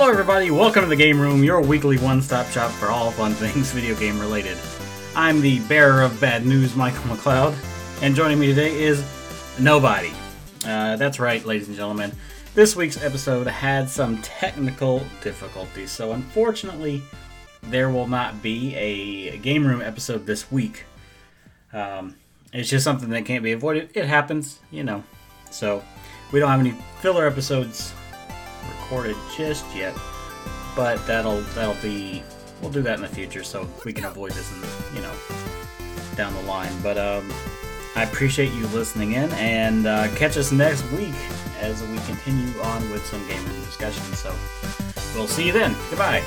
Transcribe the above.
Hello, everybody. Welcome to the Game Room, your weekly one-stop shop for all fun things video game related. I'm the bearer of bad news, Michael McLeod, and joining me today is nobody. Uh, that's right, ladies and gentlemen. This week's episode had some technical difficulties, so unfortunately, there will not be a Game Room episode this week. Um, it's just something that can't be avoided. It happens, you know. So we don't have any filler episodes recorded just yet, but that'll that'll be we'll do that in the future so we can avoid this in you know down the line. But um, I appreciate you listening in and uh, catch us next week as we continue on with some game room discussions. So we'll see you then. Goodbye.